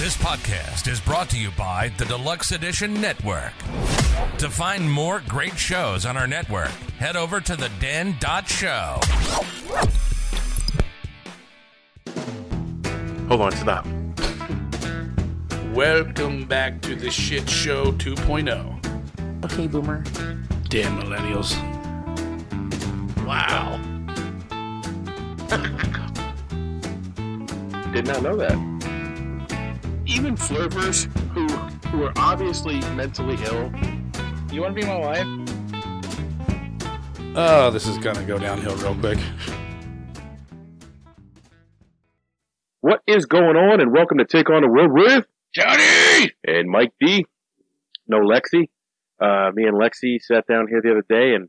This podcast is brought to you by the Deluxe Edition Network. To find more great shows on our network, head over to the den.show. Hold on, stop. Welcome back to the Shit Show 2.0. Okay, boomer. Damn millennials. Wow. Did not know that. Even flirters who who are obviously mentally ill. You want to be my wife? Oh, this is gonna go downhill real quick. What is going on? And welcome to Take on the World with Johnny! and Mike D. No Lexi. Uh, me and Lexi sat down here the other day and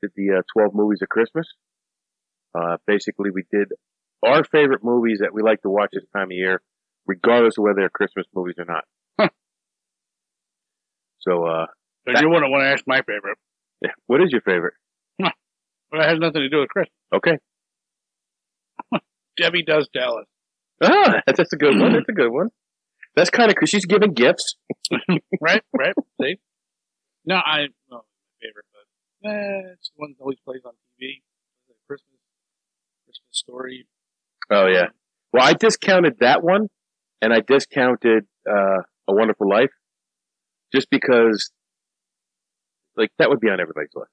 did the uh, 12 movies of Christmas. Uh, basically, we did our favorite movies that we like to watch this time of year, regardless of whether they're Christmas movies or not. Huh. So, uh, But you wouldn't want to ask my favorite. yeah, what is your favorite? But it has nothing to do with Chris. Okay. Debbie does Dallas. Ah, that's, that's a good one. That's a good one. That's kind of she's giving gifts. right, right. See? No, I no my favorite, but eh, it's the one that always plays on TV. Christmas Christmas story. Oh yeah. Well, I discounted that one, and I discounted uh, A Wonderful Life, just because, like, that would be on everybody's list.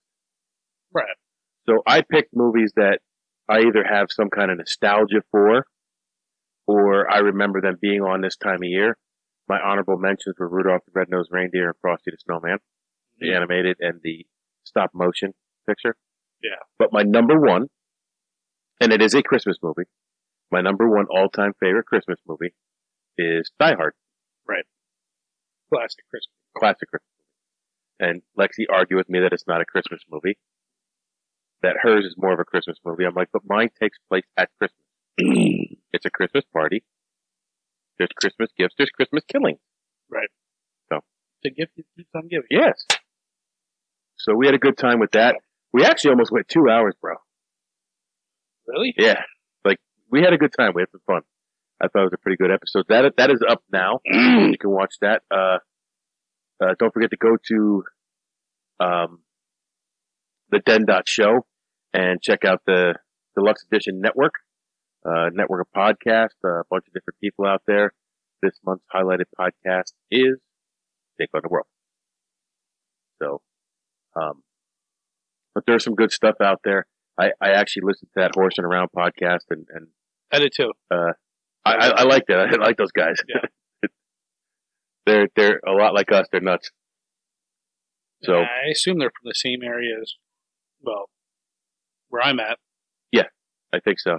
Right. So I picked movies that I either have some kind of nostalgia for, or I remember them being on this time of year. My honorable mentions were Rudolph the Red-Nosed Reindeer and Frosty the Snowman, the animated and the stop motion picture. Yeah. But my number one, and it is a Christmas movie, my number one all-time favorite Christmas movie is Die Hard, Right. Classic Christmas. classic Christmas. And Lexi argued with me that it's not a Christmas movie, that hers is more of a Christmas movie. I'm like, but mine takes place at Christmas. it's a Christmas party. There's Christmas gifts. There's Christmas killing. Right. So. The gift that keeps on giving. Yes. So we had a good time with that. We actually almost went two hours, bro. Really? Yeah. Like, we had a good time. We had some fun. I thought it was a pretty good episode. That, that is up now. you can watch that. Uh, uh, don't forget to go to, um, the den dot show and check out the deluxe edition network, uh, network of podcasts, uh, a bunch of different people out there. This month's highlighted podcast is Take on the World. So, um, but there's some good stuff out there. I, I actually listened to that Horse and Around podcast and, and I did too. I, I, I like that. I like those guys. Yeah. they're they're a lot like us. They're nuts. So I assume they're from the same area as, well, where I'm at. Yeah, I think so.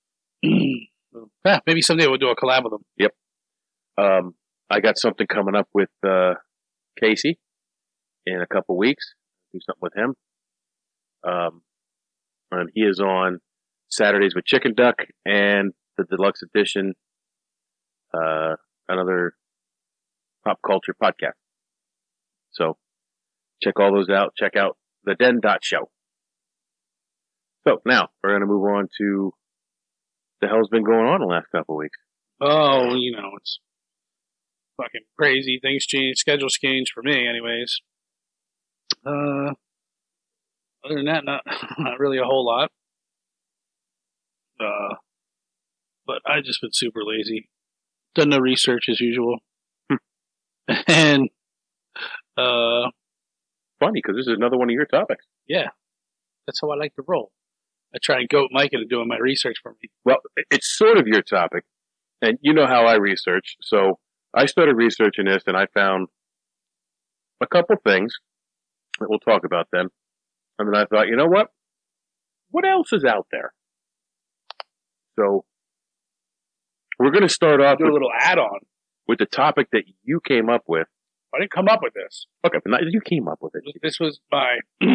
yeah, maybe someday we'll do a collab with them. Yep. Um, I got something coming up with uh, Casey in a couple weeks. Do something with him. Um, and he is on Saturdays with Chicken Duck and the deluxe edition, uh, another pop culture podcast. So check all those out. Check out the Den dot show. So now we're going to move on to the hell's been going on the last couple weeks. Oh, you know, it's fucking crazy. Things change, schedules change for me, anyways. Uh, other than that, not not really a whole lot. Uh, but I just been super lazy. Done no research as usual, and uh, Funny because this is another one of your topics. yeah, that's how I like to roll. I try and goat Mike into doing my research for me. Well, it's sort of your topic, and you know how I research. So I started researching this, and I found a couple things that we'll talk about then. And then I thought, you know what? What else is out there? So we're going to start off Do a little add-on. with the topic that you came up with. I didn't come up with this. Okay, but not, you came up with it. This was my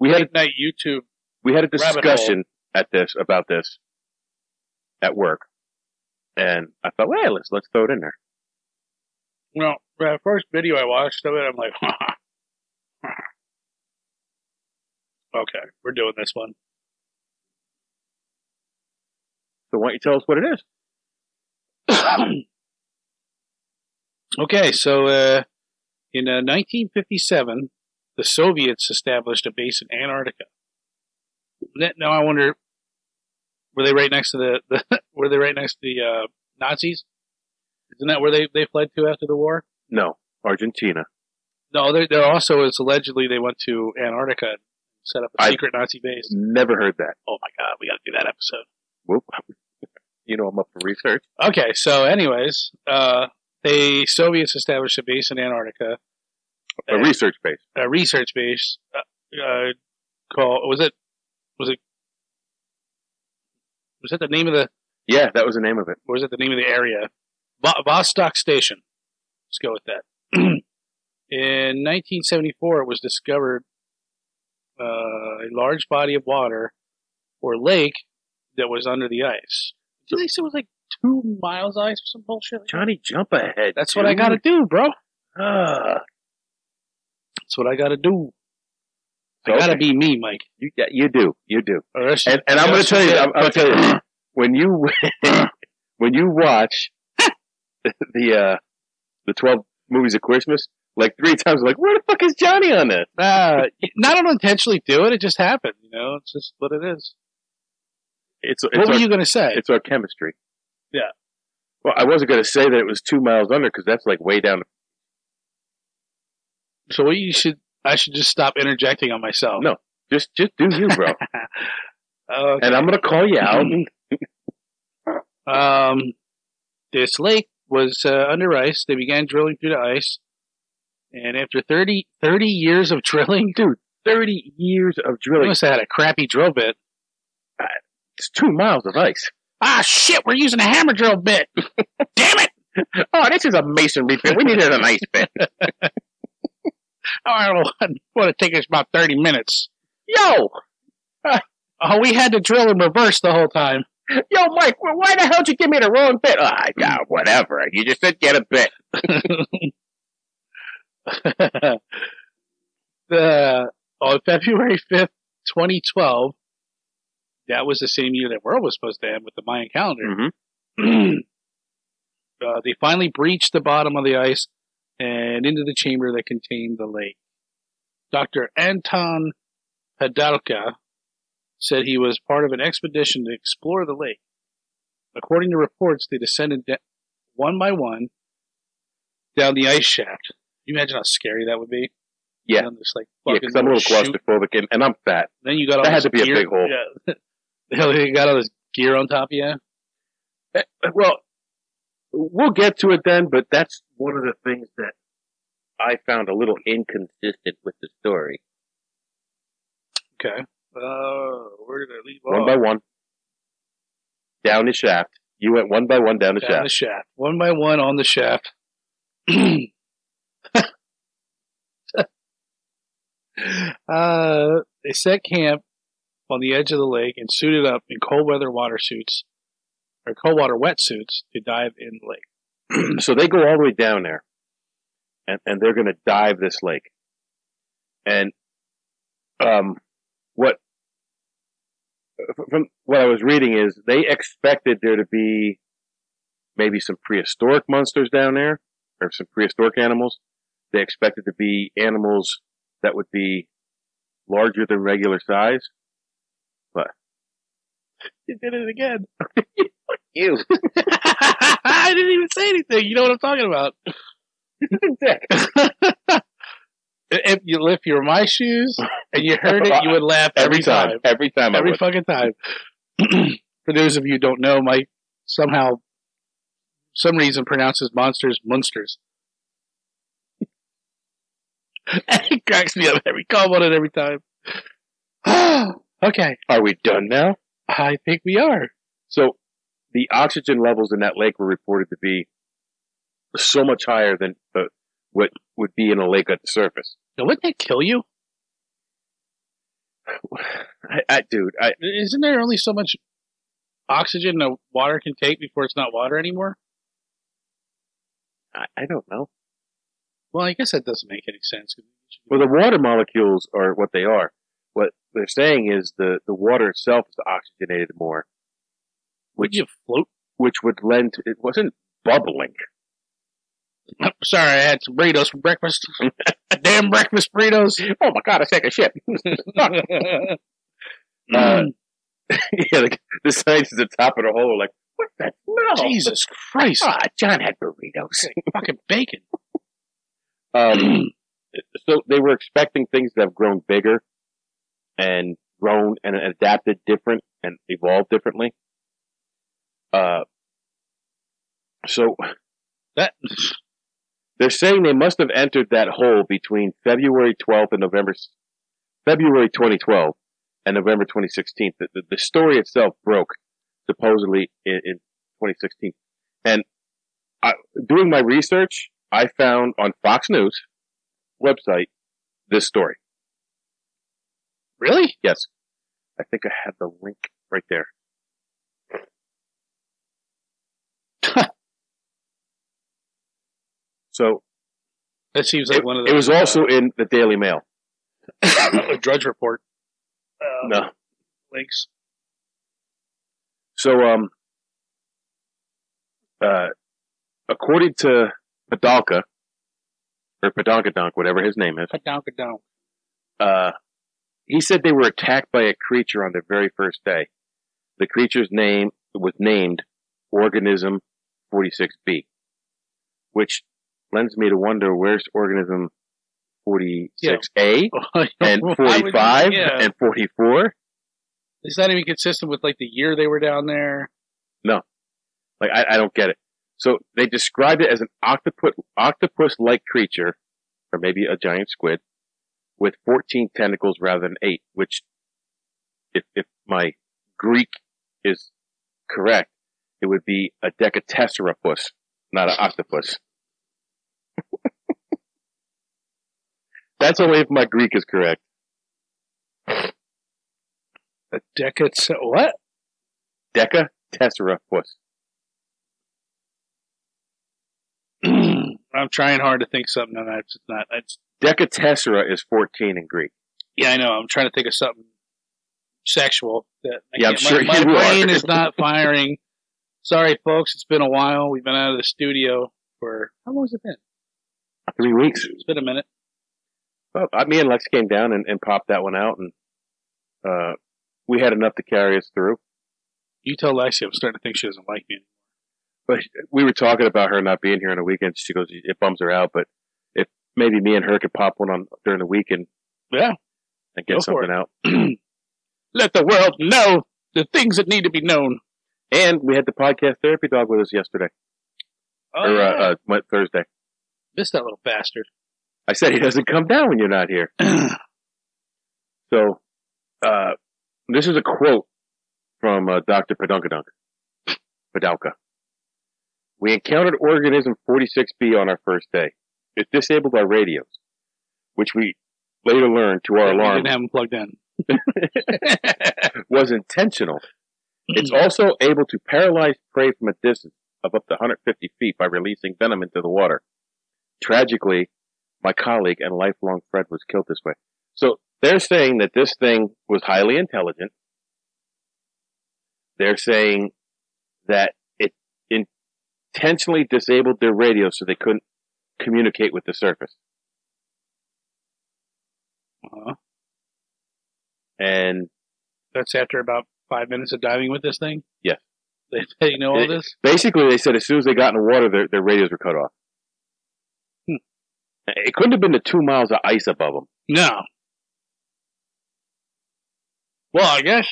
We had a, night YouTube. we had a discussion at this about this at work, and I thought, well, let's let's throw it in there. Well, the first video I watched of it, I'm like, okay, we're doing this one. So why don't you tell us what it is? Okay, so uh, in uh, 1957, the Soviets established a base in Antarctica. Now I wonder, were they right next to the, the were they right next to the uh, Nazis? Isn't that where they, they fled to after the war? No, Argentina. No, they're, they're also it's allegedly they went to Antarctica and set up a I- secret Nazi base. Never heard that. Oh my god, we got to do that episode. Whoop. You know I'm up for research. Okay, so anyways, uh, the Soviets established a base in Antarctica, A research base. a research base uh, uh, called was it was it was that the name of the Yeah, that was the name of it. or was it the name of the area? Vo- Vostok Station. Let's go with that. In 1974, it was discovered uh, a large body of water or lake that was under the ice. Did they say it was like two miles ice or some bullshit? Johnny, jump ahead. That's what I got to do, bro. Ah, That's what I got to do. I so, got to okay. be me, Mike. You, yeah, you do. You do. Or else- And, and I'm to tell you, I'm, to tell you, when you, when you watch the, uh, the 12 movies of Christmas, like three times, like, where the fuck is Johnny on this? Uh, not to intentionally do it. It just happened. You know, it's just what it is. It's, it's what were our, you going to say? it's our chemistry. Yeah. Well, I wasn't going to say that it was two miles under because that's like way down. So what you should, I should just stop interjecting on myself. No. Just, just do you, bro. Okay. and I'm going to call you out. Um, this lake was uh, under ice. They began drilling through the ice, and after 30, 30 years of drilling, Dude, 30 years of they drilling. must have had a crappy drill bit. It's two miles of ice. Ah, shit! We're using a hammer drill bit. Damn it! Oh, this is a masonry bit. We needed an ice bit. Oh, I don't want, to take us about thirty minutes. Yo, Oh, we had to drill in reverse the whole time. yo, Mike, wh- why the hell did you give me the wrong bit? Ah, yeah, whatever. You just said get a bit. the on February fifth, twenty twelve. That was the same year that world was supposed to end with the Mayan calendar. Mm-hmm. uh, they finally breached the bottom of the ice and into the chamber that contained the lake. Dr. Anton Padalka said he was part of an expedition to explore the lake. According to reports, they descended da- one by one down the ice shaft. Can you imagine how scary that would be? Yeah. Down this, like, Yeah, because I'm a little claustrophobic and, and I'm fat. Then you got all That had to be a big hole. Yeah. they got all this gear on top of you. Eh, Well, we'll get to it then, but that's one of the things that I found a little inconsistent with the story. Okay. Uh, where did I leave One off? by one, down the shaft. You went one by one down the down shaft. the shaft, one by one on the shaft. uh, they set camp on the edge of the lake and suited up in cold weather water suits or cold water wetsuits to dive in the lake. so they go all the way down there, and and they're going to dive this lake. And um, what from what I was reading is they expected there to be maybe some prehistoric monsters down there, or some prehistoric animals. They expected to be animals that would be larger than regular size. You did it again. you. I didn't even say anything. You know what I'm talking about. if you if you were my shoes and you heard it, you would laugh every, every time, every time, I every fucking time. For those of you who don't know, Mike somehow, some reason pronounces monsters monsters. it cracks me up every call on it every time. okay, Are we done now? I think we are. So the oxygen levels in that lake were reported to be so much higher than uh, what would be in a lake at the surface. Now, wouldn't that kill you? I, I dude, I Isn't there only so much oxygen the water can take before it's not water anymore? I, I don't know. Well, I guess that doesn't make any sense. Well, the water molecules are what they are. What they're saying is the the water itself is oxygenated more, Would you float? which would lend to it wasn't bubbling. Sorry, I had some burritos for breakfast. Damn breakfast burritos. Oh my god, I take a shit. Mm. Uh, yeah, the, the at the top of the hole are like, what the smell? Jesus Christ. Ah, John had burritos. Fucking bacon. Um, so they were expecting things to have grown bigger and grown and adapted different and evolved differently. Uh, so That they're saying they must have entered that hole between February 12th and November, February 2012 and November 2016. The, the, the story itself broke supposedly in, in 2016. And I, doing my research, I found on Fox News website this story. Really? Yes. I think I have the link right there. so That seems like it, one of it was also in the Daily Mail. a Drudge Report uh, No. links. So, um, uh, according to Padalka, or Padonkadonk, whatever his name is, Ka-donk-a-donk. uh, he said they were attacked by a creature on their very first day. The creature's name was named Organism 46B, which lends me to wonder where's Organism 46A and Why would- 45 yeah. and 44? It's not even consistent with like the year they were down there. No. Like, I, I don't get it. So they described it as an octopus, octopus-like creature, or maybe a giant squid, with 14 tentacles rather than eight, which, if, if my Greek is correct, it would be a decatesserapus, not an octopus. That's only if my Greek is correct. A decade. What? Decatesserapus. I'm trying hard to think something, and it's not. It's Decatessera is 14 in Greek. yeah, I know. I'm trying to think of something sexual. That I Yeah, I'm sure my, my brain is not firing. Sorry, folks. It's been a while. We've been out of the studio for how long has it been? Three weeks. It's been a minute. Well, I, me and Lex came down and, and popped that one out, and uh, we had enough to carry us through. You tell Lexi I'm starting to think she doesn't like me. But we were talking about her not being here on the weekend. She goes, it bums her out, but maybe me and her could pop one on during the weekend Yeah. and get Go something out. Let the world know the things that need to be known. And we had the podcast therapy dog with us yesterday, Oh, or yeah. uh, uh, Thursday. Missed that little bastard. I said he doesn't come down when you're not here. So, uh, this is a quote from uh, Dr. Padunkadunk. Padalka. We encountered organism 46B on our first day. It disabled our radios, which we later learned to our we alarm didn't have them plugged in. was intentional. It's also able to paralyze prey from a distance of up to 150 feet by releasing venom into the water. Tragically, my colleague and lifelong friend was killed this way. So they're saying that this thing was highly intelligent. They're saying that it intentionally disabled their radio so they couldn't communicate with the surface. Uh-huh. And That's after about five minutes of diving with this thing? Yes. They, they know all It- this? basically they said as soon as they got in the water, their, their radios were cut off. Hmm. It couldn't have been the two miles of ice above them. No. Well, I guess.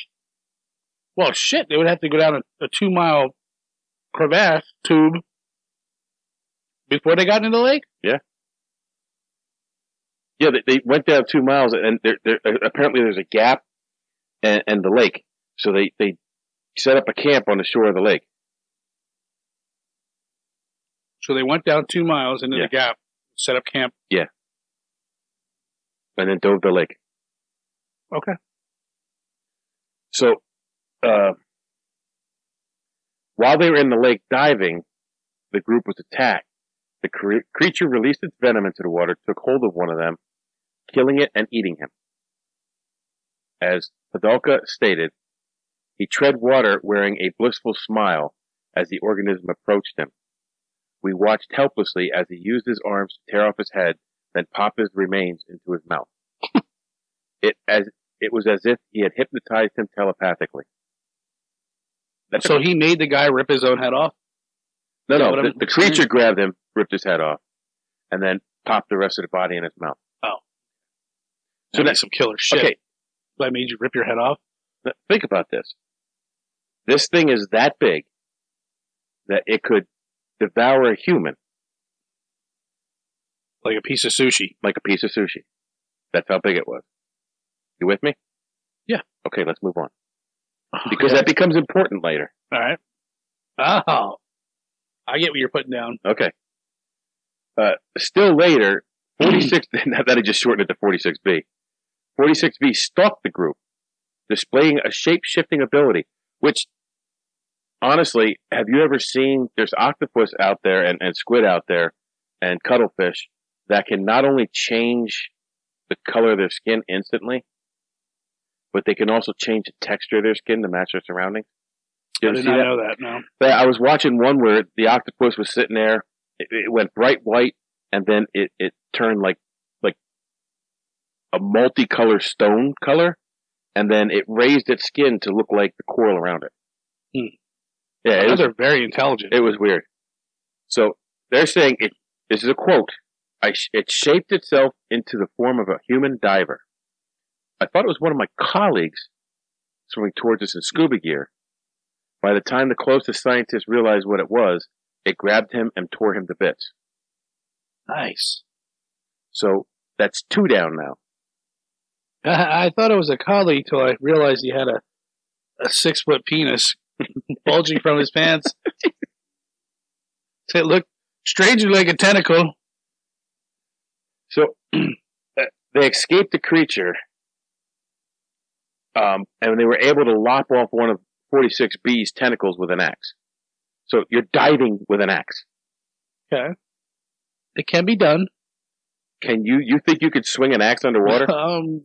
Well, shit, they would have to go down a, a two mile crevasse tube before they got into the lake? Yeah, Yeah, they, they went down two miles, and there, there, apparently there's a gap and, and the lake. So they, they set up a camp on the shore of the lake. So they went down two miles into Yeah. the gap, set up camp. Yeah. And then dove the lake. Okay. So, uh, while they were in the lake diving, the group was attacked. The cre- creature released its venom into the water, took hold of one of them, killing it and eating him. As Padalka stated, he tread water wearing a blissful smile as the organism approached him. We watched helplessly as he used his arms to tear off his head, then pop his remains into his mouth. it as it was as if he had hypnotized him telepathically. That's So he made the guy rip his own head off. no, no. The, the creature grabbed him, ripped his head off, and then popped the rest of the body in his mouth. Oh. So So that's that- some killer shit. Okay, I made you rip your head off. think about this. This thing is that big that it could devour a human like a piece of sushi. like a piece of sushi. That's how big it was. You with me? Yeah. Okay, let's move on. Oh, because Okay. that becomes important later. all right. Oh, I get what you're putting down. Okay. Uh, still later, 46, that I just shortened it to 46B. 46B stalked the group, displaying a shape shifting ability, which, honestly, have you ever seen, there's octopus out there and, and squid out there and cuttlefish that can not only change the color of their skin instantly, but they can also change the texture of their skin to match their surroundings. You I did not that? know that. No. I was watching one where the octopus was sitting there. It, it went bright white, and then it, it turned like like a multicolor stone color, and then it raised its skin to look like the coral around it. Hmm. Yeah, it Those was, are very intelligent. it was weird. So they're saying it. This is a quote. I, sh- it shaped itself into the form of a human diver. I thought it was one of my colleagues swimming towards us in scuba gear. By the time the closest scientist realized what it was, it grabbed him and tore him to bits. nice. So that's two down now. I, I thought it was a collie till I realized he had a a six foot penis bulging from his pants. It looked strangely like a tentacle. So uh, they escaped the creature, um, and they were able to lop off one of 46B's tentacles with an axe. So you're diving with an axe. Okay. It can be done. Can you you think you could swing an axe underwater? Um,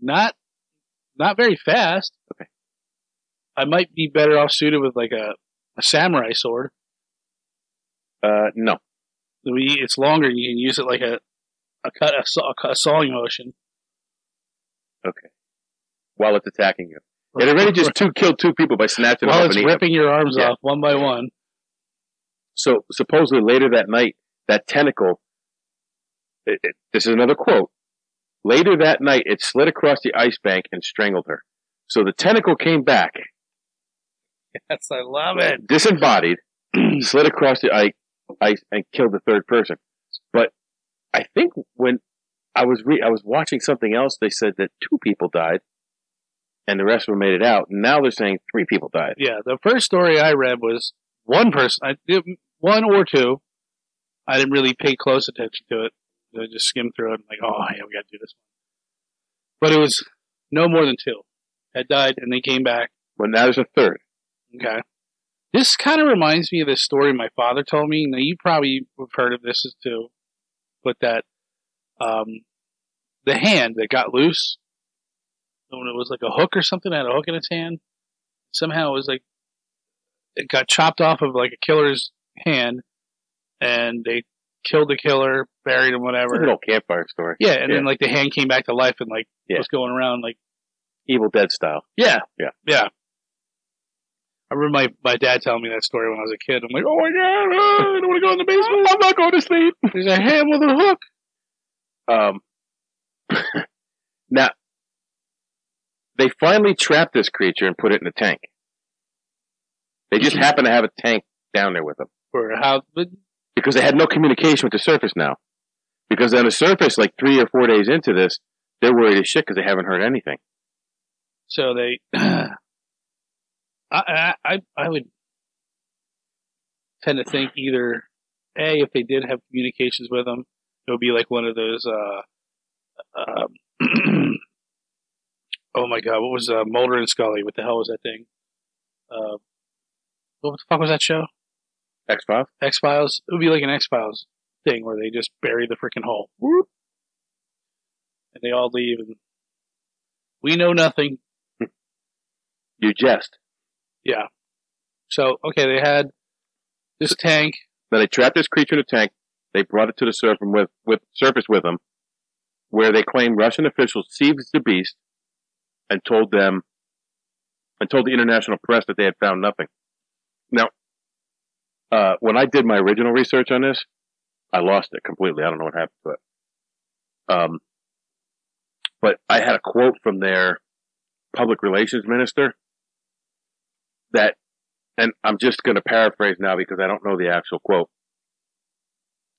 not, not very fast. Okay. I might be better off suited with like a, a samurai sword. Uh, no. We- It's longer. You can use it like a, a cut, a, saw, a sawing motion. Okay. While it's attacking you, it already just two killed two people by snatching them While up it's and eating them. ripping your arms Yeah. off one by one. So supposedly later that night, that tentacle. It, it, this is another quote. Later that night, it slid across the ice bank and strangled her. So the tentacle came back, Yes, I love it. disembodied, slid across the ice, ice and killed the third person. But I think when I was re- I was watching something else, they said that two people died, and the rest of them made it out. Now they're saying three people died. Yeah, the first story I read was one person, I did one or two. I didn't really pay close attention to it. I just skimmed through it, and like, oh yeah, we got to do this one. But it was no more than two had died, and they came back. But now there's a third. Okay, this kind of reminds me of this story my father told me. Now you probably have heard of this too, but that um, the hand that got loose when it was like a hook or something, It had a hook in its hand. Somehow it was like it got chopped off of like a killer's hand, and they killed the killer, buried him, It's whatever. little campfire story. Yeah, and then like the hand came back to life and like Yeah. was going around like Evil Dead style. yeah, Yeah. yeah. I remember my, my dad telling me that story when I was a kid. I'm like, oh my god, oh, I don't want to go in the basement. I'm not going to sleep. There's a hand with a hook. Um, now, they finally trapped this creature and put it in a tank. They just happen to have a tank down there with them Or how? Because they had no communication with the surface now. Because on the surface, like three or four days into this, they're worried as shit because they haven't heard anything. so they, I, I I I would tend to think either a if they did have communications with them, it would be like one of those. uh um, Oh my god, what was uh, Mulder and Scully? What the hell was that thing? Uh, what the fuck was that show? X Files? X Files. It would be like an X Files thing where they just bury the freaking hole. Whoop. And they all leave and we know nothing. You jest. Yeah. So, okay, they had this tank Now they trapped this creature in a tank. They brought it to the surface with, with surface with them, where they claim Russian officials seized the beast and told them and told the international press that they had found nothing. Now, uh, when I did my original research on this, I lost it completely. I don't know what happened to it. Um, but I had a quote from their public relations minister that, and I'm just going to paraphrase now because I don't know the actual quote.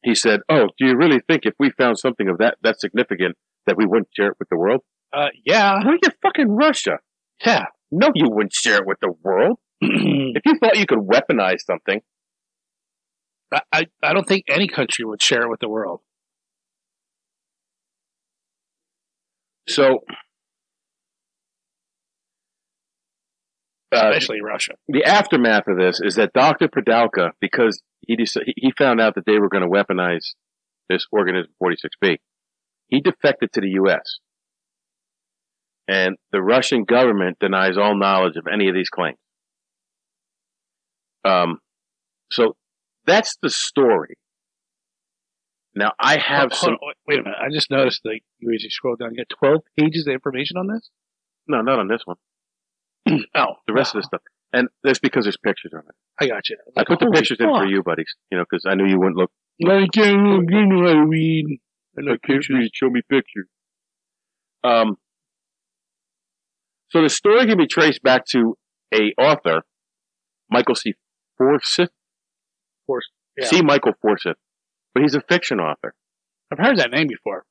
He said, "Oh, do you really think if we found something of that that significant that we wouldn't share it with the world?" Uh, yeah, Well, you're fucking Russia. yeah. No, you wouldn't share it with the world. If you thought you could weaponize something, I, I I don't think any country would share it with the world. so uh, especially Russia. the aftermath of this is that Dr. Padalka, because he he found out that they were going to weaponize this organism 46B, he defected to the U.S. And the Russian government denies all knowledge of any of these claims. Um, so that's the story. Now I have Hold- some. hold wait, a minute. I just noticed that you as you scroll down, you got 12 pages of information on this. No, not on this one. Oh, The rest of the stuff, and that's because there's pictures on it. I got you. I put the pictures in for you, buddies. You know, because I knew you wouldn't look. I can't you know how to read. I like can't pictures. read. Show me pictures. Um, so the story can be traced back to a author, Michael C. Forsyth. Forsyth, yeah. C. Michael Forsyth, but he's a fiction author. I've heard that name before.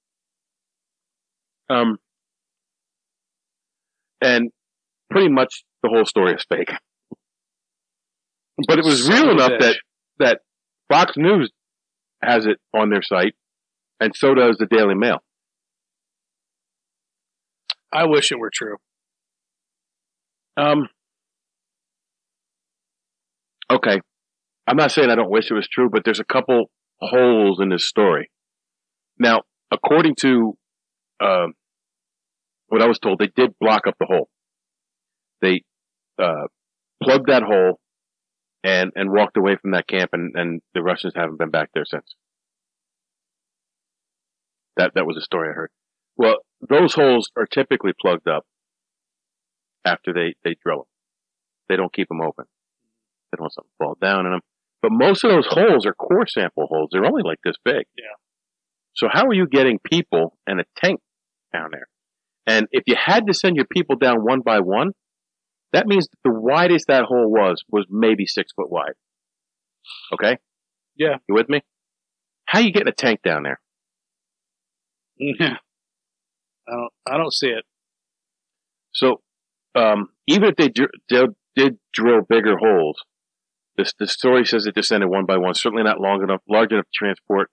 Um, and pretty much the whole story is fake. But it was real enough that that Fox News has it on their site, and so does the Daily Mail. I wish it were true. Um. Okay, I'm not saying I don't wish it was true, but there's a couple holes in this story. Now, according to um what I was told, they did block up the hole. They uh, plugged that hole and and walked away from that camp, and, and the Russians haven't been back there since. That that was a story I heard. Well, those holes are typically plugged up after they, they drill them. They don't keep them open. They don't want something to fall down in them. But most of those holes are core sample holes. They're only like this big. Yeah. So how are you getting people and a tank down there? And if you had to send your people down one by one, that means the widest that hole was was maybe six foot wide. Okay? Yeah. You with me? How you getting a tank down there? Yeah. I don't. I don't see it. So, um, even if they dr- did, did drill bigger holes, this the story says it descended one by one. Certainly not long enough, large enough to transport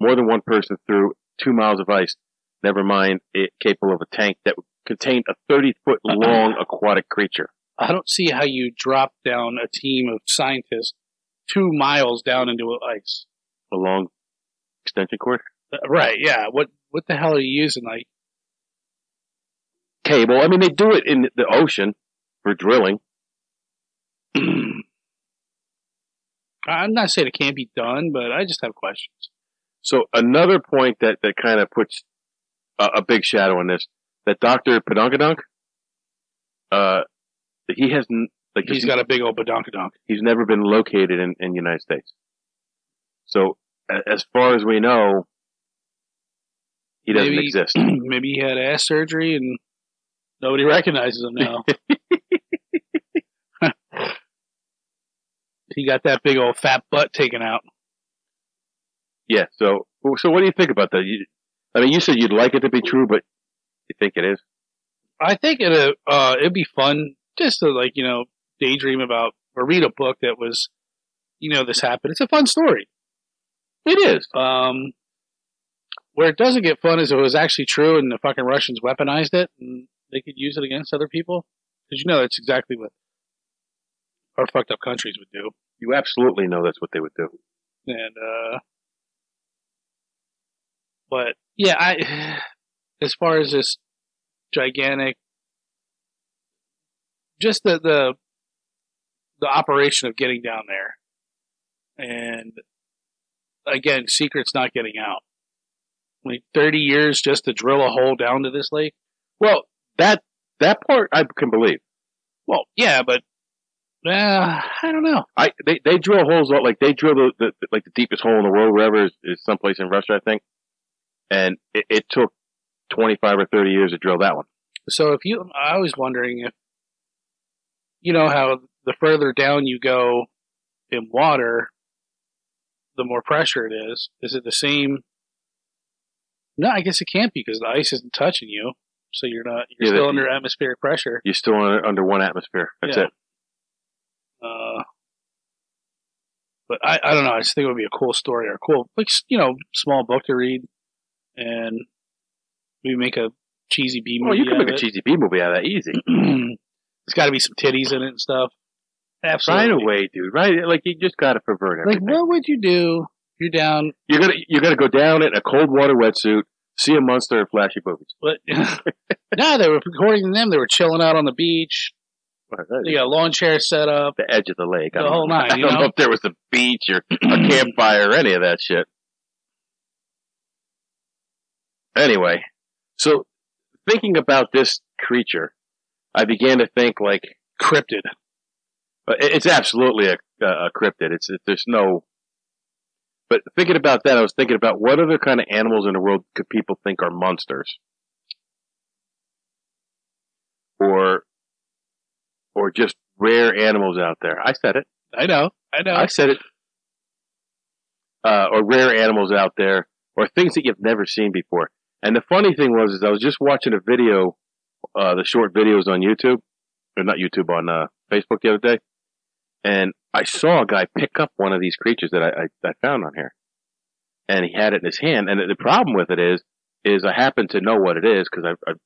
more than one person through two miles of ice. Never mind it capable of a tank that contained a thirty foot long aquatic creature. I don't see how you drop down a team of scientists two miles down into ice. A long extension cord Uh, Right? Yeah. What What the hell are you using? Like, cable. I mean, they do it in the ocean for drilling. I'm not saying it can't be done, but I just have questions. So another point that, that kind of puts a, a big shadow on this, that Dr. Padunkadunk, uh, he hasn't, like, He's got a big old badonkadonk. he's never been located in, in the United States. So as far as we know, he doesn't Maybe- exist. Maybe he had ass surgery and nobody recognizes him now. he got that big old fat butt taken out. Yeah. So, so what do you think about that? You, I mean, you said you'd like it to be true, but you think it is? I think it uh it'd be fun just to like you know daydream about or read a book that was you know this happened. It's a fun story. It is. Um, where it doesn't get fun is if it was actually true and the fucking Russians weaponized it and they could use it against other people. Because you know that's exactly what our fucked up countries would do. You absolutely know that's what they would do. And uh, but yeah, I as far as this gigantic, just the the the operation of getting down there and again, secret's not getting out. Like thirty years just to drill a hole down to this lake. Well, that that part I can believe. Well, yeah, but uh, I don't know. I they, they drill holes like they drill the, the like the deepest hole in the world, wherever is, is someplace in Russia, I think. And it, it took twenty five or thirty years to drill that one. So if you, I was wondering if, you know, how the further down you go in water, the more pressure it is. Is it the same? No, I guess it can't be because the ice isn't touching you, so you're not. You're Yeah, still that- under atmospheric pressure. You're still under, under one atmosphere. That's Yeah. it. Uh, but I, I don't know. I just think it would be a cool story or cool, like you know, small book to read, and we make a cheesy B movie. Well, you can make a cheesy B movie out of that easy. There's got to be some titties in it and stuff. Absolutely. Right away, dude. Right, like you just got to pervert it. Like, what would you do? You're down. You're gonna you got to go down in a cold water wetsuit, see a monster, and flashy boobies. But no, they were according to them. They were chilling out on the beach. They got a lawn chair set up. the edge of the lake. I The don't whole know. nine, I don't know? know? if there was a beach or a campfire or any of that shit. Anyway, so thinking about this creature, I began to think like Cryptid. uh, it's absolutely a, a cryptid. It's there's no. But thinking about that, I was thinking about what other kind of animals in the world could people think are monsters, or, or just rare animals out there. I said it. I know. I know. I said it. Uh, or rare animals out there, or things that you've never seen before. And the funny thing was, is I was just watching a video, uh, the short videos on YouTube, or not YouTube, on uh, Facebook the other day, and I saw a guy pick up one of these creatures that I, I, I found on here, and he had it in his hand. And the problem with it is, is I happen to know what it is because I've, I've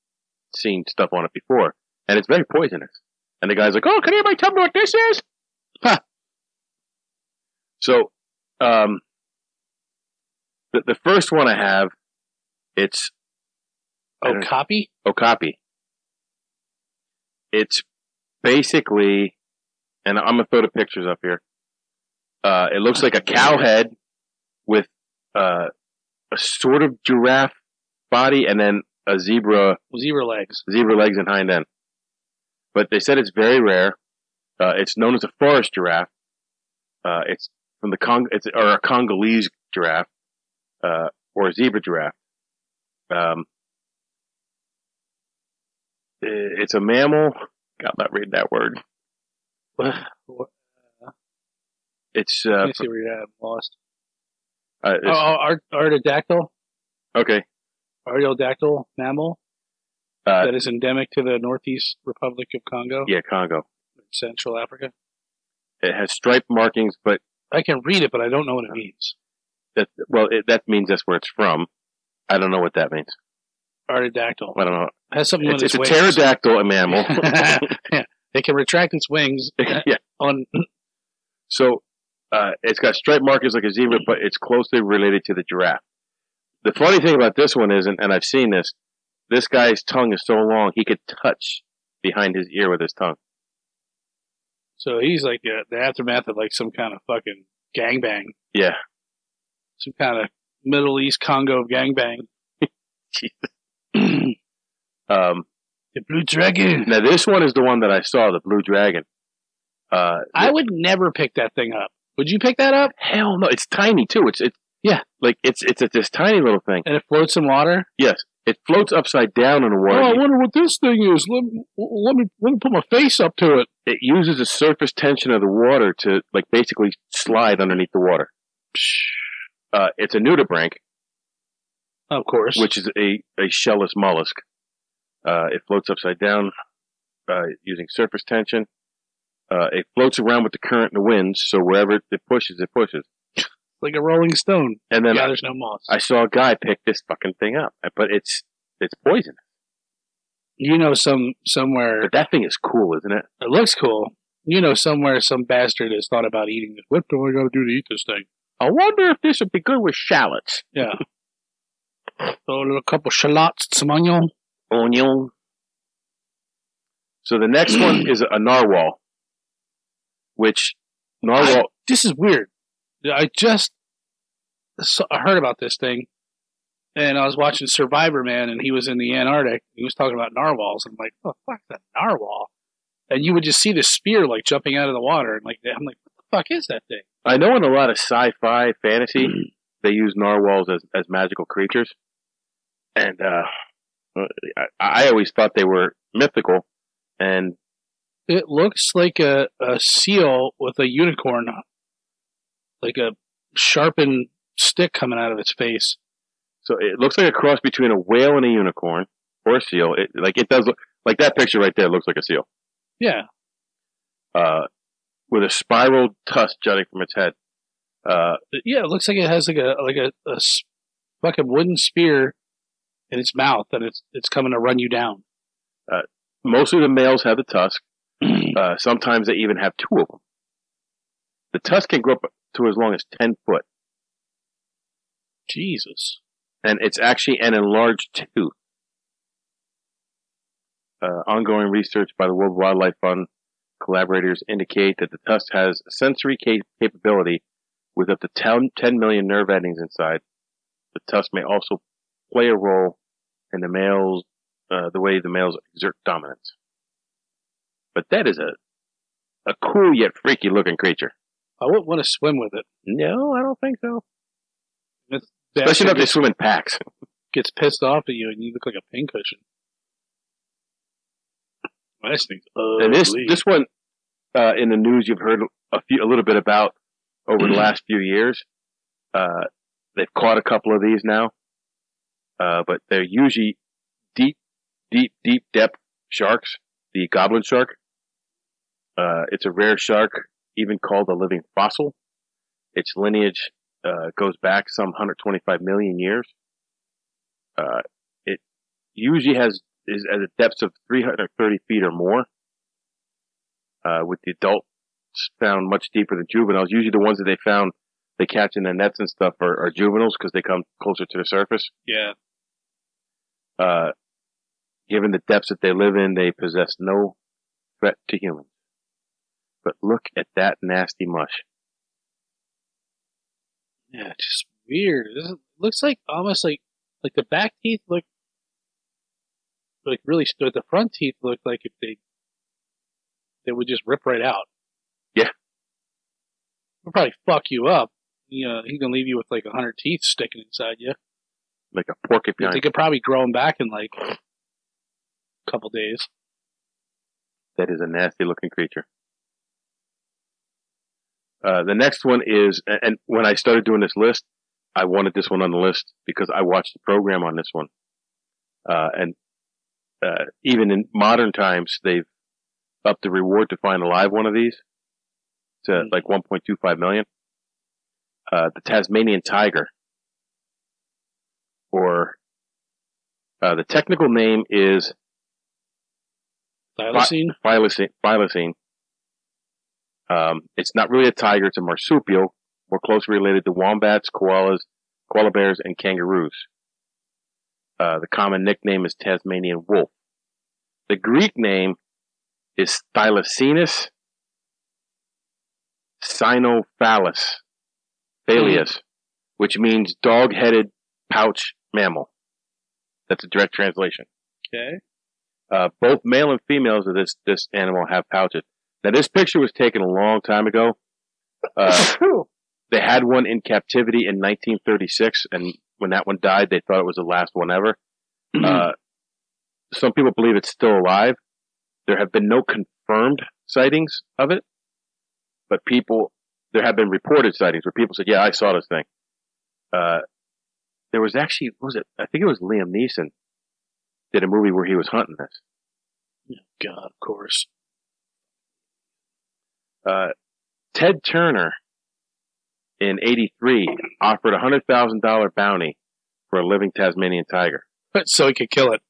seen stuff on it before, and it's very poisonous. And the guy's like, "Oh, can anybody tell me what this is?" Huh. So, um, the, the first one I have, it's oh, copy. Okapi. It's basically, and I'm gonna throw the pictures up here. Uh, it looks like a cow head with uh, a sort of giraffe body, and then a zebra Zebra legs. zebra legs and hind end. But they said it's very rare. Uh, it's known as a forest giraffe. Uh, it's from the Cong, it's or a Congolese giraffe, uh, or a zebra giraffe. Um, it's a mammal. God, not reading that word. What? what- It's Let uh, me see where you're at. I'm lost. uh Oh, oh, art, artodactyl. okay. Artiodactyl mammal Uh, that is endemic to the Northeast Republic of Congo, yeah, Congo. Central Africa. It has striped markings, but I can read it, but I don't know what it means. that well, it, that means that's where it's from. I don't know what that means. Artodactyl I don't know. It has something it's its a pterodactyl, a mammal. yeah, it can retract its wings yeah. Uh, on. So uh, it's got stripe markings like a zebra, mm-hmm. but it's closely related to the giraffe. The funny thing about this one is, and, and I've seen this, this guy's tongue is so long he could touch behind his ear with his tongue. So he's like the, the aftermath of like some kind of fucking gangbang, Yeah. some kind of Middle East Congo gangbang. Um, the Blue Dragon. now this one is the one that I saw, the blue dragon. Uh, I would never pick that thing up. Would you pick that up? hell no, it's tiny too. It's it's Yeah. like it's it's, it's this tiny little thing. And it floats in water. Yes, it floats upside down in the water. Oh, I wonder what this thing is. Let me, let me let me put my face up to it. it uses the surface tension of the water to like basically slide underneath the water. Uh, it's a nudibranch, Of course. which is a, a shellless mollusk. Uh, it floats upside down uh, using surface tension. Uh, it floats around with the current and the winds, so wherever it pushes, it pushes. like a rolling stone. And then yeah, I, there's no moss. I saw a guy pick this fucking thing up, but it's it's poison. you know, some somewhere But that thing is cool, isn't it? it looks cool. You know, somewhere some bastard has thought about eating this. What do I got to do to eat this thing? I wonder if this would be good with shallots. Yeah. Throw a little couple shallots, some onion. Onion. So the next one is a narwhal, which narwhal. This is weird. I just I heard about this thing, and I was watching Survivor Man, and he was in the Antarctic. He was talking about narwhals. And I'm like, oh fuck, that narwhal. And you would just see the spear like jumping out of the water, and like I'm like, what the fuck is that thing? I know in a lot of sci-fi fantasy they use narwhals as, as magical creatures, and uh, I, I always thought they were mythical. And It looks like a, a seal with a unicorn, like a sharpened stick coming out of its face. so it looks like a cross between a whale and a unicorn or a seal. It, like it does look like that picture right there looks like a seal. Yeah, Uh, with a spiral tusk jutting from its head. Uh, yeah. It looks like it has like a like a, a fucking wooden spear in its mouth, and it's it's coming to run you down. most of the males have the tusk. Uh, sometimes they even have two of them. The tusk can grow up to as long as 10 foot, Jesus. and it's actually an enlarged tooth. Uh, ongoing research by the World Wildlife Fund collaborators indicate that the tusk has sensory cap- capability with up to 10, 10 million nerve endings inside. The tusk may also play a role in the males, uh, the way the males exert dominance. But that is a, a cool yet freaky looking creature. I wouldn't want to swim with it. No, I don't think so. This Especially bastard not if they swim in packs. gets pissed off at you, and you look like a pincushion. This thing's ugly. And this this one uh, in the news you've heard a few a little bit about over the last few years. Uh, they've caught a couple of these now, uh, but they're usually deep, deep, deep depth sharks. The goblin shark. Uh, it's a rare shark, even called a living fossil. Its lineage uh, goes back some 125 million years. Uh, it usually has is at a depth of 330 feet or more. Uh, with the adults found much deeper than juveniles. Usually the ones that they found, they catch in the nets and stuff are, are juveniles because they come closer to the surface. yeah. Uh, given the depths that they live in, they possess no threat to humans. But look at that nasty mush. Yeah, it's just weird. It looks like almost like like the back teeth look like really but the front teeth look like if they they would just rip right out. Yeah. It'll probably fuck you up. You know, he's gonna leave you with like a hundred teeth sticking inside you. Like a porcupine. They could probably grow them back in like a couple days. That is a nasty looking creature. Uh, the next one is, and- when I started doing this list, I wanted this one on the list because I watched the program on this one. Uh, and, uh, even in modern times, they've upped the reward to find a live one of these to Mm. like 1.25 million. Uh, the Tasmanian tiger, or, uh, the technical name is Thylacine? Thylacine. Thylacine. Um, it's not really a tiger; it's a marsupial, more closely related to wombats, koalas, koala bears, and kangaroos. Uh, the common nickname is Tasmanian wolf. The Greek name is Thylacinus cynophallus, phaleus, which means dog-headed pouch mammal. That's a direct translation. Okay. Uh, both male and females of this this animal have pouches. Now, this picture was taken a long time ago. Uh, they had one in captivity in 1936, and when that one died, they thought it was the last one ever. Uh, some people believe it's still alive. There have been no confirmed sightings of it, but people there have been reported sightings where people said, "Yeah, I saw this thing." Uh, there was actually was it? I think it was Liam Neeson did a movie where he was hunting this. God, of course. uh, Ted Turner in 83 offered a hundred thousand dollar bounty for a living Tasmanian tiger. so he could kill it.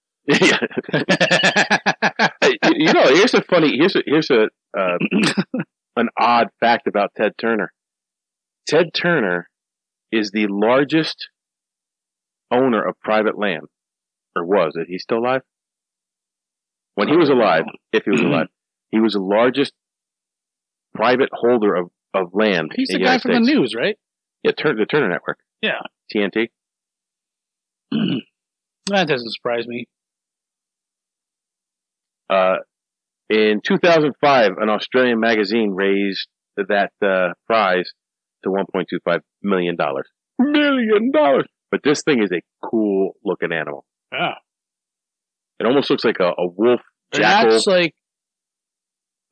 you know, here's a funny, here's a, here's a, uh, an odd fact about Ted Turner. Ted Turner is the largest owner of private land, or was it? He's still alive? When he was alive, if he was alive, he was the largest private holder of, of land. He's the the guy from the news, right? Yeah, turn the Turner Network. Yeah. TNT. that doesn't surprise me. Uh, in 2005, an Australian magazine raised that uh, prize to 1.25 million dollars. Million dollars. But this thing is a cool looking animal. Yeah. It almost looks like a, a wolf And jackal. that's like,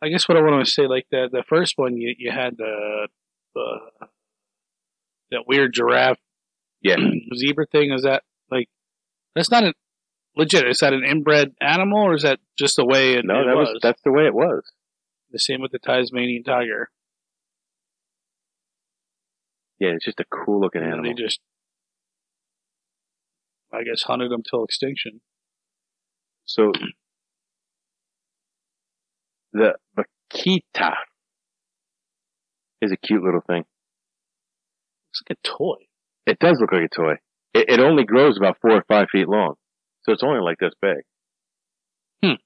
I guess what I want to say, like the the first one, you you had the the that weird giraffe, Yeah. zebra thing. Is that like that's not a legit? Is that an inbred animal, or is that just the way it, no, it that was? was that's the way it was. the same with the Tasmanian tiger. Yeah, it's just a cool looking And animal. they just, I guess, hunted them till extinction. So the vaquita is a cute little thing. It's like a toy. It does look like a toy. It, it only grows about four or five feet long, so it's only like this big. Hmm.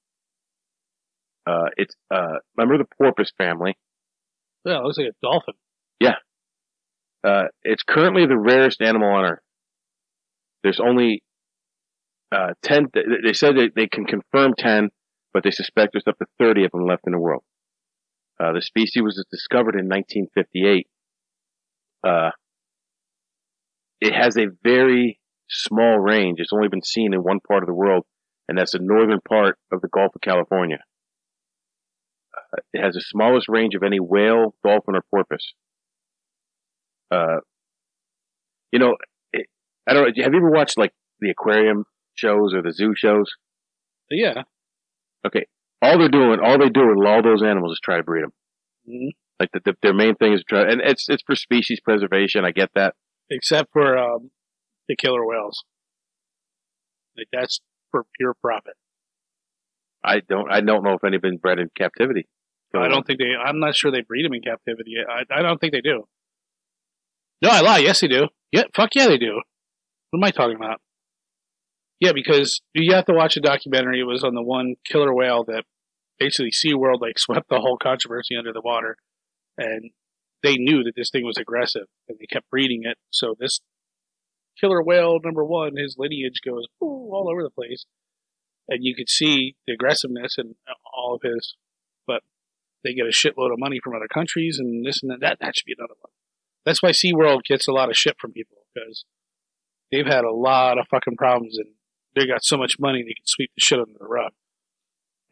Uh, it's uh, remember the porpoise family. Yeah, it looks like a dolphin. Yeah. Uh, it's currently the rarest animal on Earth. There's only uh, ten. They said they, they can confirm ten, but they suspect there's up to thirty of them left in the world. Uh, the species was discovered in 1958. Uh, it has a very small range. It's only been seen in one part of the world, and that's the northern part of the Gulf of California. Uh, it has the smallest range of any whale, dolphin, or porpoise. Uh, you know, I don't. Have you ever watched like the aquarium shows or the zoo shows? Yeah. Okay. All they're doing, all they do with all those animals is try to breed them. Mhm. Like the, the, their main thing is to try, and it's it's for species preservation. I get that. Except for um, the killer whales. Like that's for pure profit. I don't I don't know if any been bred in captivity. I don't think they. I'm not sure they breed them in captivity. I, I don't think they do. No, I lie. Yes, they do. Yeah, fuck yeah, they do. What am I talking about? Yeah, because you have to watch a documentary. It was on the one killer whale that basically SeaWorld like swept the whole controversy under the water, and they knew that this thing was aggressive, and they kept breeding it. So this killer whale number one, his lineage goes all over the place, and you could see the aggressiveness and all of his. But they get a shitload of money from other countries and this and that. That, that should be another one. That's why SeaWorld gets a lot of shit from people because they've had a lot of fucking problems and they got so much money they can sweep the shit under the rug.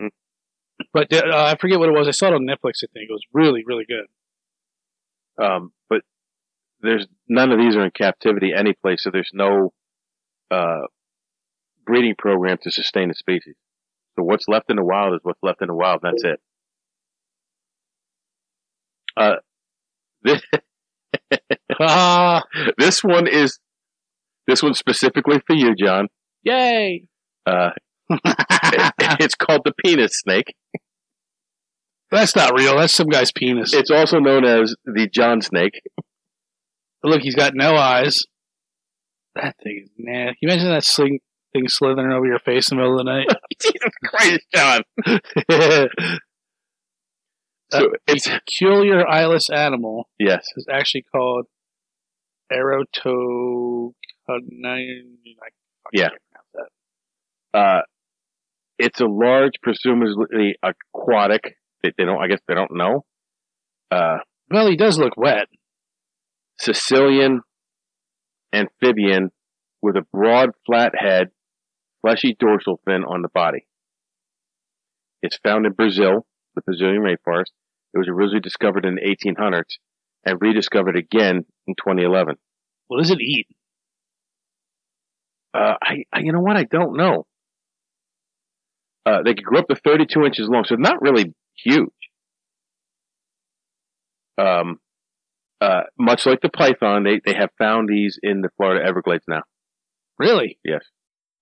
Hmm. But uh, I forget what it was. I saw it on Netflix. I think it was really, really good. Um, but there's none of these are in captivity any place, so there's no uh, breeding program to sustain the species. So what's left in the wild is what's left in the wild. And that's it. Uh, this Ah, this one is this one's specifically for you, John. yay! Uh, it's called the penis snake. That's not real. That's some guy's penis. It's also known as the John snake. Look, he's got no eyes. That thing is nah. Can you imagine that sling thing slithering over your face in the middle of the night? Jesus Christ, John. So Uh, it's peculiar eyeless animal yes. is actually called Erotoconine. Yeah. Uh, it's a large, presumably aquatic. They, they don't. I guess they don't know. Uh, Well, he does look wet. caecilian amphibian with a broad, flat head, fleshy dorsal fin on the body. It's found in Brazil, the Brazilian rainforest. It was originally discovered in the 1800s and rediscovered again in 2011. What does it eat? Uh, I, I, you know what? I don't know. Uh, they could grow up to 32 inches long, so not really huge. Um, uh, much like the python, they, they have found these in the Florida Everglades now. Really? Yes.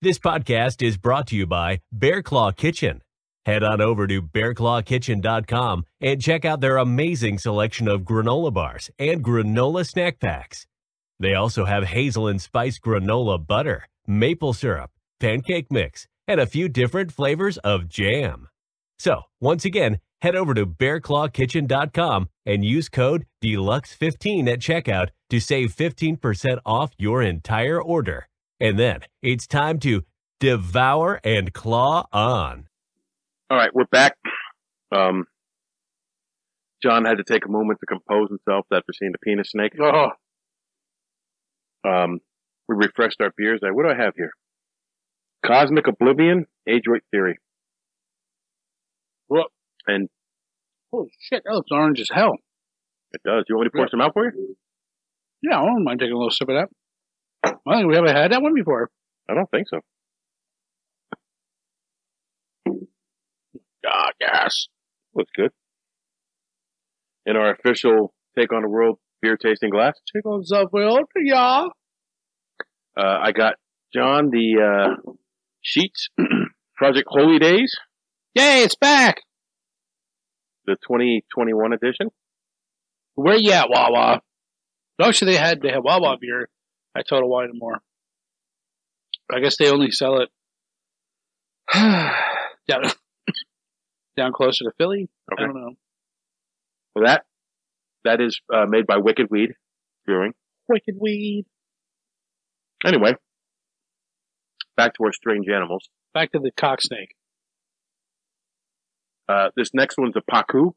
This podcast is brought to you by Bear Claw Kitchen. Head on over to bearclawkitchen.com and check out their amazing selection of granola bars and granola snack packs. They also have hazel and spice granola butter, maple syrup, pancake mix, and a few different flavors of jam. So, once again, head over to bearclawkitchen.com and use code DELUXE15 at checkout to save 15% off your entire order. And then it's time to devour and claw on. All right, we're back. Um, John had to take a moment to compose himself after seeing the penis snake. Oh, Um, we refreshed our beers. Uh, What do I have here? Cosmic Oblivion, Adroit Theory. What? And holy shit, that looks orange as hell. it does. Do You want me to pour Yeah. some out for you? Yeah, I don't mind taking a little sip of that. I think we haven't had that one before. I don't think so. God, yes. Looks good. In our official Take on the World beer tasting glass, Tickles up world, yeah. Uh, I got John the uh, Sheetz Project Holy Days, Yay, it's back. the 2021 edition. Where you at, Wawa? Actually, they had they had Wawa beer at Total Wine and More. I guess they only sell it down down closer to Philly. Okay. I don't know. Well, that that is uh, made by Wicked Weed Brewing. Wicked weed. Anyway, back to our strange animals. Back to the cock snake. Uh, this next one's a Pacu.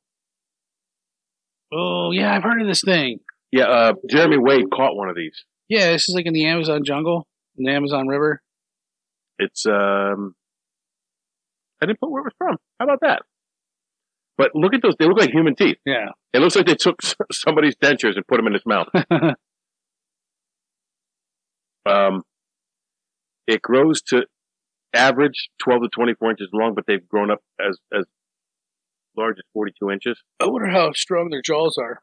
Oh yeah, I've heard of this thing. Yeah, uh, Jeremy Wade caught one of these. Yeah, this is like in the Amazon jungle, in the Amazon River. It's um, I didn't put where it was from. How about that? But look at those; they look like human teeth. Yeah. It looks like they took somebody's dentures and put them in his mouth. Um, it grows to average 12 to 24 inches long, but they've grown up as as large as 42 inches. I wonder how strong their jaws are.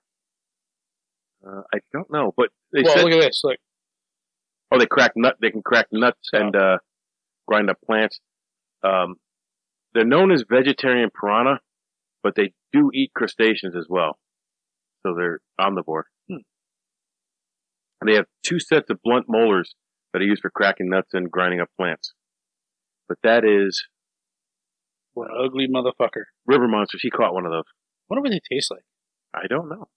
Uh, I don't know, but they well, said look at this. Look, oh they crack nut they can crack nuts Oh. and uh, grind up plants. Um, they're known as vegetarian piranha, but they do eat crustaceans as well. So they're omnivore. And they have two sets of blunt molars that are used for cracking nuts and grinding up plants. But that is what an ugly motherfucker. River Monsters. He caught one of those. what they taste like. I don't know.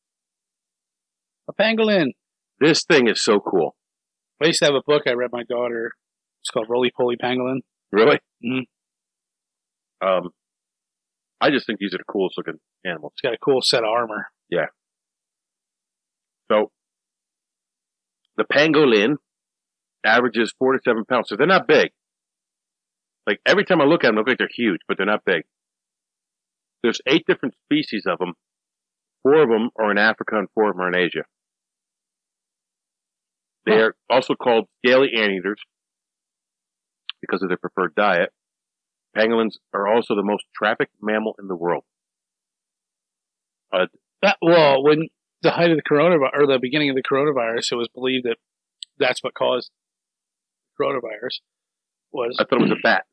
A pangolin. This thing is so cool. I used to have a book I read my daughter. It's called Roly Poly Pangolin. Really? Mhm. Um, I just think these are the coolest looking animals. It's got a cool set of armor. Yeah. So the pangolin averages four to seven pounds. So they're not big. Like every time I look at them, they look like they're huge, but they're not big. There's eight different species of them. Four of them are in Africa and four of them are in Asia. They are also called scaly anteaters because of their preferred diet. Pangolins are also the most trafficked mammal in the world. Uh, that, well, when the height of the coronavirus, or the beginning of the coronavirus, it was believed that that's what caused coronavirus. Was I thought it was a bat.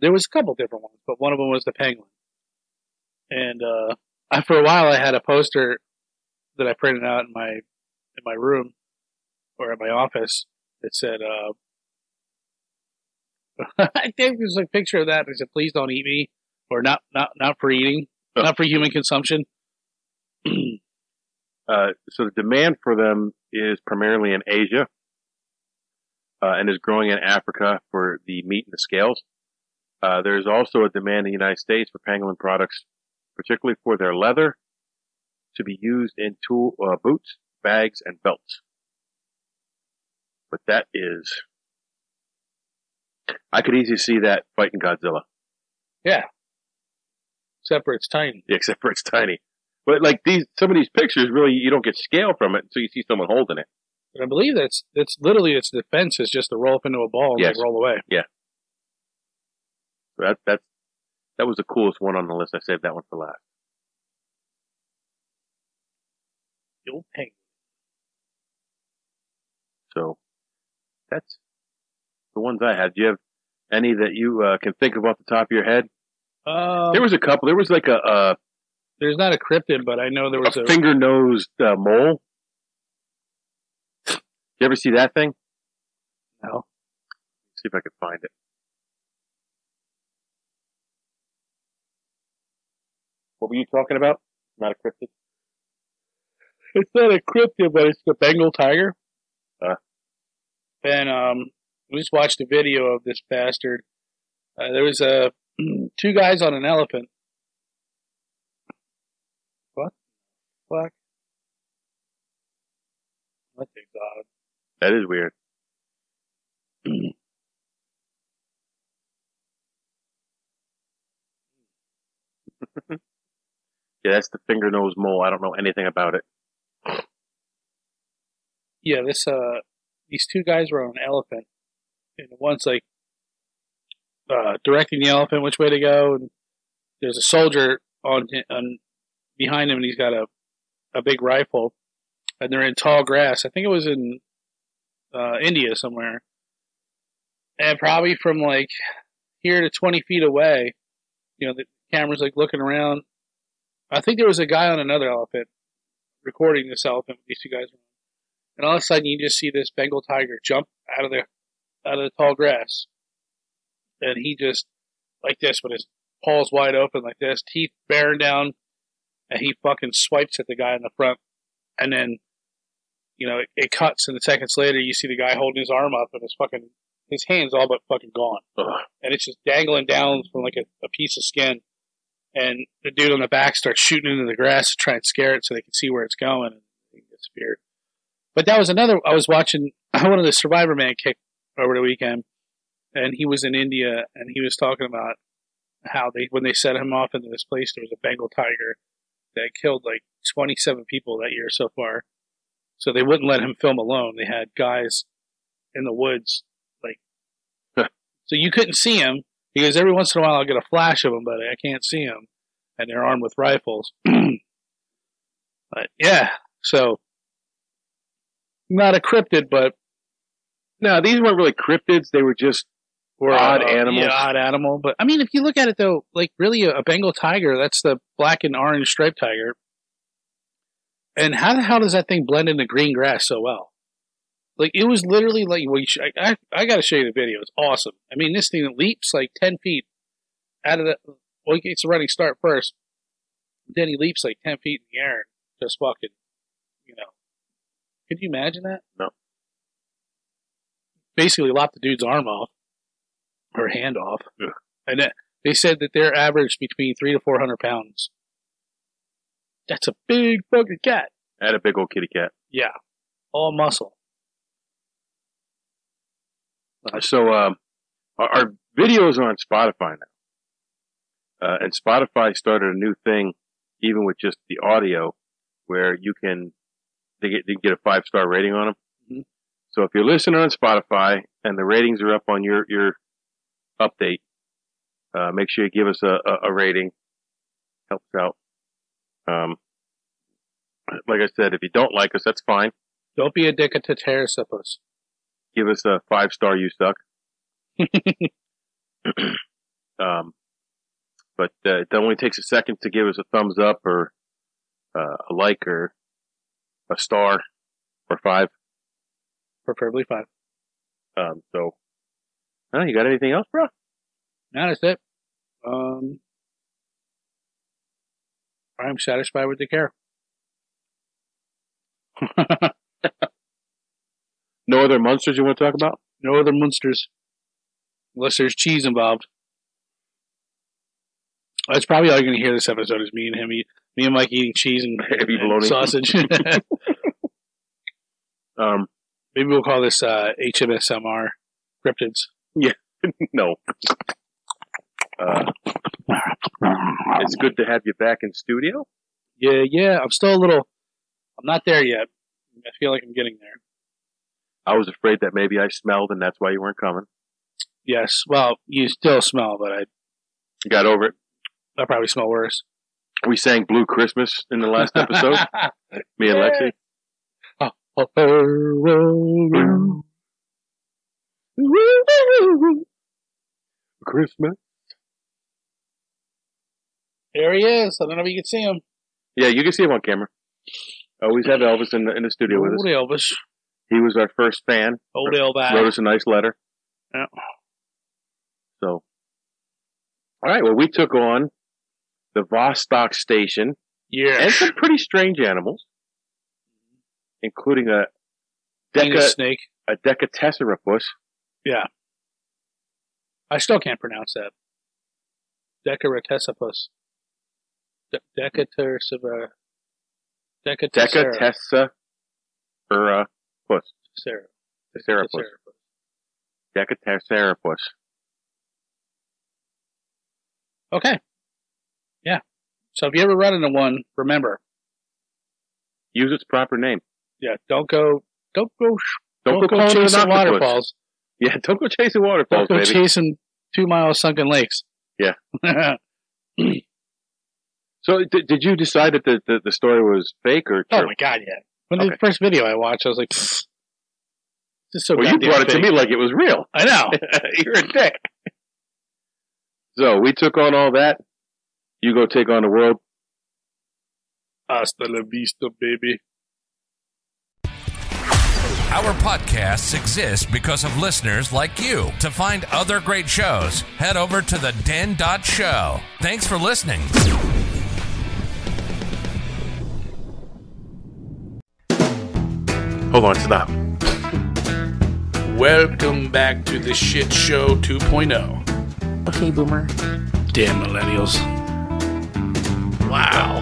there was a couple different ones, but one of them was the penguin. And uh, I, for a while, I had a poster that I printed out in my in my room or in my office that said, uh, "I think there's a picture of that that said, please don't eat me,' or not not not for eating, Oh. not for human consumption." Uh, so the demand for them is primarily in Asia, uh, and is growing in Africa for the meat and the scales. Uh, there's also a demand in the United States for pangolin products, particularly for their leather, to be used in tool, uh, boots, bags, and belts. But that is, I could easily see that fighting Godzilla, Yeah. Except for it's tiny. Yeah, except for it's tiny. But like these, some of these pictures, really, you don't get scale from it until you see someone holding it. But I believe that's that's literally its defense is just to roll up into a ball and Yes. like, roll away. Yeah. So that that's that was the coolest one on the list. I saved that one for last. Old penguin. So that's the ones I had. Do you have any that you uh, can think of off the top of your head? Um, there was a couple. There was like a, a, there's not a cryptid, but I know there was a a. finger nosed uh, mole. You ever see that thing? No. See if I can find it. What were you talking about? Not a cryptid. It's not a cryptid, but it's the Bengal tiger. Uh. And um, we just watched a video of this bastard. Uh, there was a two guys on an elephant. Fuck. That thing's odd. That is weird. Yeah, that's the finger nose mole. I don't know anything about it. Yeah, this uh, these two guys were on an elephant, and one's like uh, directing the elephant which way to go, and there's a soldier on on behind him, and he's got a a big rifle, and they're in tall grass. I think it was in uh, India somewhere, and probably from like here to twenty feet away, you know, the camera's like looking around. I think there was a guy on another elephant recording this elephant. These two guys, and all of a sudden you just see this Bengal tiger jump out of the out of the tall grass, and he just like this with his paws wide open like this, teeth bearing down, and he fucking swipes at the guy in the front, and then you know it, it cuts, and the seconds later you see the guy holding his arm up and his fucking his hands all but fucking gone, Ugh. and it's just dangling down from like a, a piece of skin. And the dude on the back starts shooting into the grass to try and scare it so they can see where it's going, and it gets speared. But that was another. I was watching one of the Survivor Man kick over the weekend, and he was in India, and he was talking about how they when they set him off into this place, there was a Bengal tiger that killed like 27 people that year so far. So they wouldn't let him film alone. They had guys in the woods, like, so you couldn't see him because every once in a while I'll get a flash of him, but I can't see him. and they're armed with rifles. but yeah, so not a cryptid, but No, these weren't really cryptids. They were just or Odd uh, animals. Yeah, odd animal. But I mean, if you look at it though, like really a, a Bengal tiger, that's the black and orange striped tiger. And how the hell does that thing blend into green grass so well? Like it was literally like well, should, I, I, I got to show you the video. It's awesome. I mean, this thing leaps like ten feet out of the. Well, he gets a running start first. Then he leaps like ten feet in the air and just fucking, you know. Could you imagine that? No. Basically, lopped the dude's arm off or hand off, Ugh. and that, they said that they're average between three to four hundred pounds. That's a big fucking cat. had a big old kitty cat. Yeah, all muscle. So um, our, our videos are on Spotify now, uh, and Spotify started a new thing, even with just the audio, where you can they get they get a five star rating on them. Mhm. So if you're listening on Spotify and the ratings are up on your your update, uh, make sure you give us a, a, a rating. Helps out. Um, like I said, if you don't like us, that's fine. Don't be a dick to Terracipus. Give us a five star. You suck. Um, but uh, it only takes a second to give us a thumbs up or uh, a like or a star or five. Preferably five. Um, so, you got anything else, bro? Now that's it. Um, I'm satisfied with the care. No other monsters you want to talk about? no other monsters. Unless there's cheese involved. That's probably all you're going to hear this episode is me and him, me and Mike eating cheese and, and sausage. Um, Maybe we'll call this uh, HMSMR cryptids. no. Uh, it's good to have you back in studio. Yeah, yeah. I'm still a little. I'm not there yet. I feel like I'm getting there. I was afraid that maybe I smelled and that's why you weren't coming. Yes. Well, you still smell, but I You got over it. I probably smell worse. We sang Blue Christmas in the last episode. Me and Lexi. Christmas. There he is. I don't know if you can see him. Yeah, you can see him on camera. Oh, Always have Elvis in the, in the studio with us. Old Elvis. He was our first fan. Old Elvis. Wrote us a nice letter. Yeah. So, all right. Well, we took on the Vostok Station, Yeah. and some pretty strange animals, including a Penis deca snake. a Decatesserapus. I still can't pronounce that. Decaratesipus. De- Decatersiva. Decatessera. Decatesserapus. Sarah. Tesserapus. Decatesserapus. Okay. Yeah. So if you ever run into one, remember, Use its proper name. yeah, don't go, don't go, Don't, don't go, go chasing octopus. waterfalls. Yeah, don't go chasing waterfalls, Don't go baby. chasing two mile sunken lakes. Yeah. so, did, did you decide that the, the, the story was fake or oh my god, yeah. When Okay. the first video I watched, I was like, "Pfft, this is so well, you brought it to me like it was real. I know. You're a dick. So we took on all that. You go take on the world. Hasta la vista, baby. Our podcasts exist because of listeners like you. To find other great shows, head over to the den.show. Thanks for listening. Hold on, stop. Welcome back to the shit show 2.0. Okay, boomer. Damn millennials. Wow.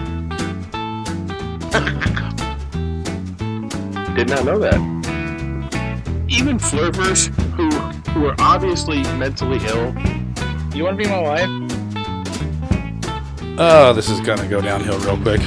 Did not know that. Even flirters who who are obviously mentally ill. You want to be my wife? Oh, this is gonna go downhill real quick.